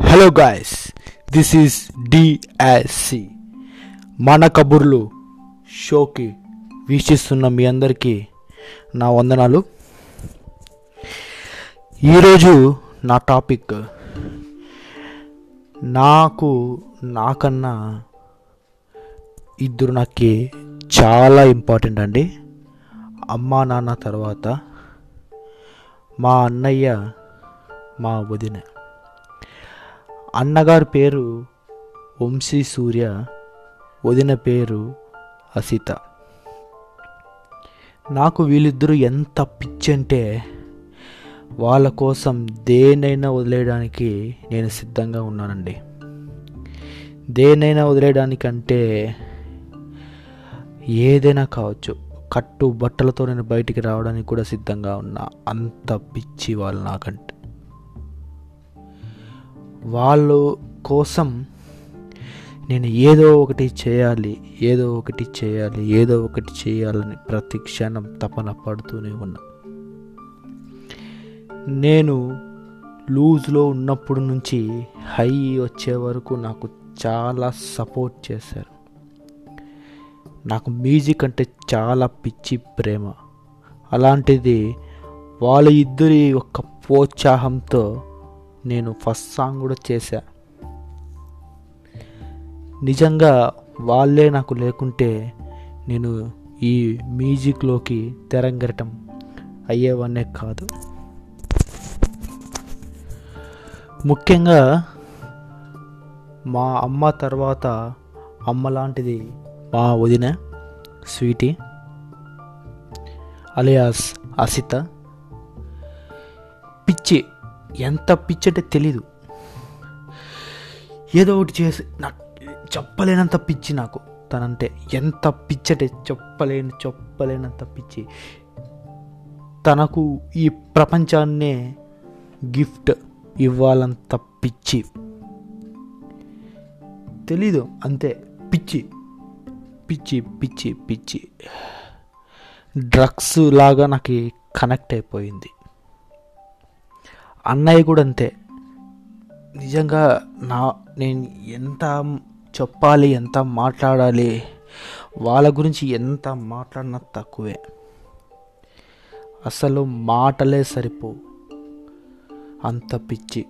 Hello guys this is DSC మన కబుర్లు షోకి వీక్షిస్తున్న మీ అందరికీ నా వందనాలు. ఈరోజు నా టాపిక్ నాకు నాకన్నా ఇద్దరు నాకు చాలా ఇంపార్టెంట్ అండి. అమ్మా నాన్న తర్వాత మా అన్నయ్య మా వదిన. అన్నగారి పేరు వంశీ సూర్య వదిన పేరు అసిత. నాకు వీళ్ళిద్దరూ ఎంత పిచ్చి అంటే వాళ్ళ కోసం దేనైనా వదిలేయడానికి నేను సిద్ధంగా ఉన్నానండి. దేనైనా వదిలేయడానికంటే ఏదైనా కావచ్చు కట్టు బట్టలతో నేను బయటికి రావడానికి కూడా సిద్ధంగా ఉన్నా అంత పిచ్చి వాళ్ళు నాకంటే. వాళ్ళు కోసం నేను ఏదో ఒకటి చేయాలి ఏదో ఒకటి చేయాలి ఏదో ఒకటి చేయాలని ప్రతి క్షణం తపన పడుతూనే ఉన్నా. నేను లూజ్లో ఉన్నప్పుడు నుంచి హై వచ్చే వరకు నాకు చాలా సపోర్ట్ చేశారు. నాకు మ్యూజిక్ అంటే చాలా పిచ్చి ప్రేమ. అలాంటిది వాళ్ళ ఇద్దరి యొక్క ప్రోత్సాహంతో నేను ఫస్ట్ సాంగ్ కూడా చేశా. నిజంగా వాళ్ళే నాకు లేకుంటే నేను ఈ మ్యూజిక్లోకి తెరంగరటం అయ్యేవన్నే కాదు. ముఖ్యంగా మా అమ్మ తర్వాత అమ్మ లాంటిది మా వదిన స్వీటీ అలియాస్ అసిత పిచ్చి ఎంత పిచ్చి తెలీదు. ఏదో ఒకటి చేసి నాకు చెప్పలేనంత పిచ్చి నాకు. తనంటే ఎంత పిచ్చటే చెప్పలేని చెప్పలేనంత పిచ్చి. తనకు ఈ ప్రపంచాన్నే గిఫ్ట్ ఇవ్వాలంత పిచ్చి. తెలీదు అంతే. పిచ్చి. పిచ్చి పిచ్చి పిచ్చి. డ్రగ్స్ లాగా నాకు కనెక్ట్ అయిపోయింది. అన్నయ్య కూడా అంతే. నిజంగా నా నేను ఎంత చెప్పాలి ఎంత మాట్లాడాలి వాళ్ళ గురించి ఎంత మాట్లాడినా తక్కువే. అసలు మాటలే సరిపో అంత పిచ్చి.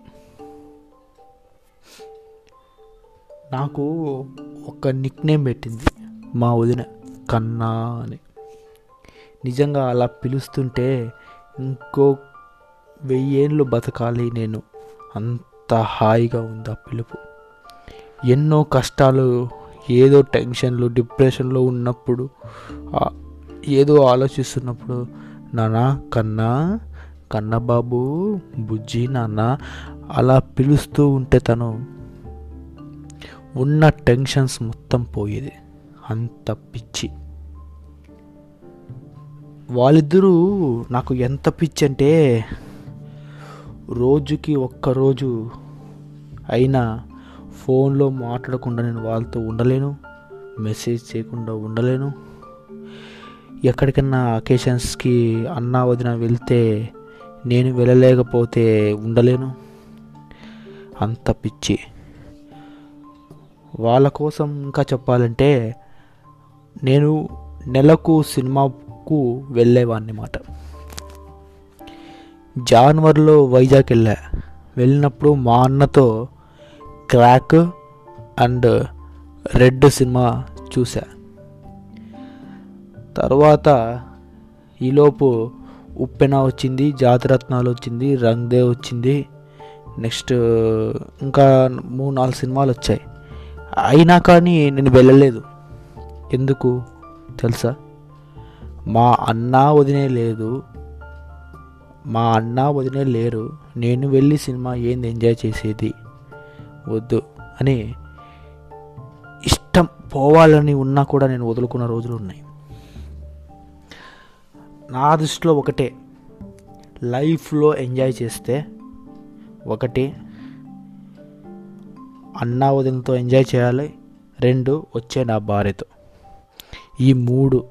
నాకు ఒక నిక్ నేమ్ పెట్టింది మా వదిన కన్నా అని. నిజంగా అలా పిలుస్తుంటే ఇంకో వెయ్యేళ్ళు బతకాలి నేను. అంత హాయిగా ఉంది ఆ పిలుపు. ఎన్నో కష్టాలు ఏదో టెన్షన్లు డిప్రెషన్లో ఉన్నప్పుడు ఏదో ఆలోచిస్తున్నప్పుడు నానా కన్నా కన్నబాబు బుజ్జి నాన్న అలా పిలుస్తూ ఉంటే తను ఉన్న టెన్షన్స్ మొత్తం పోయేది. అంత పిచ్చి. వాళ్ళిద్దరూ నాకు ఎంత పిచ్చి అంటే రోజుకి ఒక్కరోజు అయినా ఫోన్లో మాట్లాడకుండా నేను వాళ్ళతో ఉండలేను మెసేజ్ చేయకుండా ఉండలేను. ఎక్కడికన్నా అకేషన్స్కి అన్న వదిన వెళ్తే నేను వెళ్ళలేకపోతే ఉండలేను. అంత పిచ్చి. వాళ్ళ కోసం ఇంకా చెప్పాలంటే నేను నెలకు సినిమాకు వెళ్ళేవాడిని మాట. జాన్వరిలో వైజాగ్ వెళ్ళా వెళ్ళినప్పుడు మా అన్నతో క్రాక్ అండ్ రెడ్ సినిమా చూసా తర్వాత ఈలోపు ఉప్పెన వచ్చింది జాతిరత్నాలు వచ్చింది రంగ్దే వచ్చింది. నెక్స్ట్ ఇంకా మూడు నాలుగు సినిమాలు వచ్చాయి. అయినా కానీ నేను వెళ్ళలేదు. ఎందుకు తెలుసా? మా అన్న వదినే లేదు. మా అన్న వదినే లేరు. నేను వెళ్ళి సినిమా ఏంది ఎంజాయ్ చేసేది? వద్దు అని ఇష్టం పోవాలని ఉన్నా కూడా నేను వదులుకున్న రోజులు ఉన్నాయి. నా దృష్టిలో ఒకటే లైఫ్లో ఎంజాయ్ చేస్తే ఒకటి అన్నా వదినతో ఎంజాయ్ చేయాలి. రెండు వచ్చే నా భార్యతో. ఈ మూడు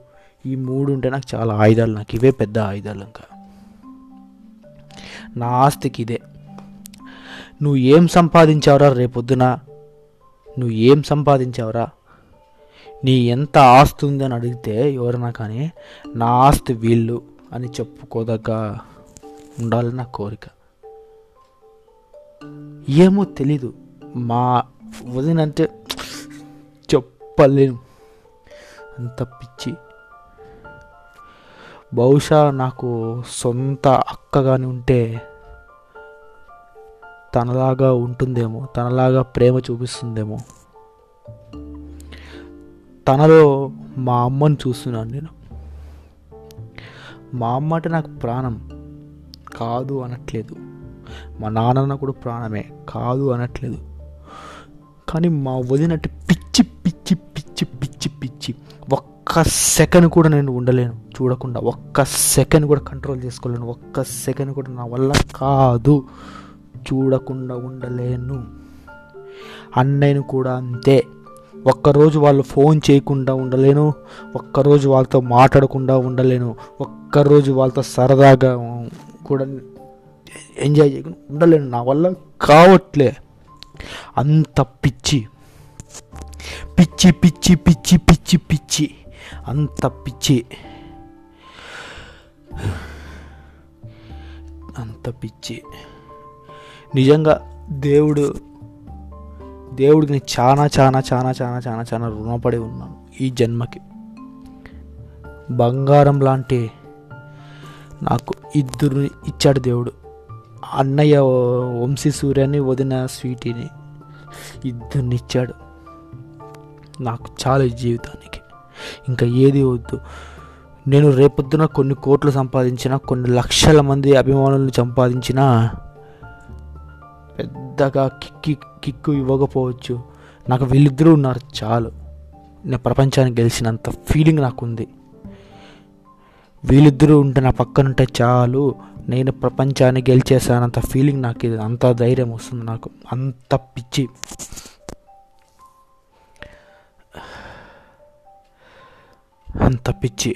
ఈ మూడు ఉంటే నాకు చాలా ఆయుధాలు నాకు ఇవే పెద్ద ఆయుధాలు ఇంకా. నా ఆస్తికి ఇదే. నువ్వు ఏం సంపాదించావురా రేపొద్దున? నువ్వు ఏం సంపాదించావురా? నీ ఎంత ఆస్తి ఉందని అడిగితే ఎవరైనా కానీ నా ఆస్తి వీళ్ళు అని చెప్పుకోదగ్గ ఉండాలని నా కోరిక. ఏమో తెలీదు. మా వదినంటే చెప్పలేను. అంత పిచ్చి. బహుశా నాకు సొంత అక్క కానీ ఉంటే తనలాగా ఉంటుందేమో తనలాగా ప్రేమ చూపిస్తుందేమో. తనలో మా అమ్మని చూస్తున్నాను నేను. మా అమ్మ అంటే నాకు ప్రాణం. కాదు అనట్లేదు. మా నాన్న కూడా ప్రాణమే. కాదు అనట్లేదు. కానీ మా వదినట్టు పిచ్చి పిచ్చి పిచ్చి పిచ్చి పిచ్చి. ఒక్క సెకండ్ కూడా నేను ఉండలేను. చూడకుండా ఒక్క సెకండ్ కూడా కంట్రోల్ చేసుకోలేను. ఒక్క సెకండ్ కూడా నా వల్ల కాదు. చూడకుండా ఉండలేను. అన్నయ్యను కూడా అంతే. ఒక్కరోజు వాళ్ళు ఫోన్ చేయకుండా ఉండలేను. ఒక్కరోజు వాళ్ళతో మాట్లాడకుండా ఉండలేను. ఒక్కరోజు వాళ్ళతో సరదాగా కూడా ఎంజాయ్ చేయకుండా ఉండలేను. నా వల్ల కావట్లే. అంత పిచ్చి. పిచ్చి పిచ్చి పిచ్చి పిచ్చి పిచ్చి. అంత పిచ్చి. అంత పిచ్చి. నిజంగా దేవుడు దేవుడికి నేను చాలా చాలా చాలా చాలా చాలా చాలా రుణపడి ఉన్నాను ఈ జన్మకి. బంగారం లాంటి నాకు ఇద్దరు ఇచ్చాడు దేవుడు. అన్నయ్య వంశీ సూర్యని వదిన స్వీటీని ఇద్దరిని ఇచ్చాడు. నాకు చాలా జీవితానికి. ఇంకా ఏది వద్దు. నేను రేపొద్దున కొన్ని కోట్లు సంపాదించిన కొన్ని లక్షల మంది అభిమానులను సంపాదించిన పెద్దగా కిక్కి కిక్కు ఇవ్వకపోవచ్చు. నాకు వీళ్ళిద్దరూ ఉన్నారు చాలు. నేను ప్రపంచాన్ని గెలిచినంత ఫీలింగ్ నాకుంది. వీళ్ళిద్దరూ ఉంటే నా పక్కన ఉంటే చాలు. నేను ప్రపంచాన్ని గెలిచేసానంత ఫీలింగ్ నాకు ఇది అంత ధైర్యం వస్తుంది నాకు. అంత పిచ్చి అంత పిచ్చి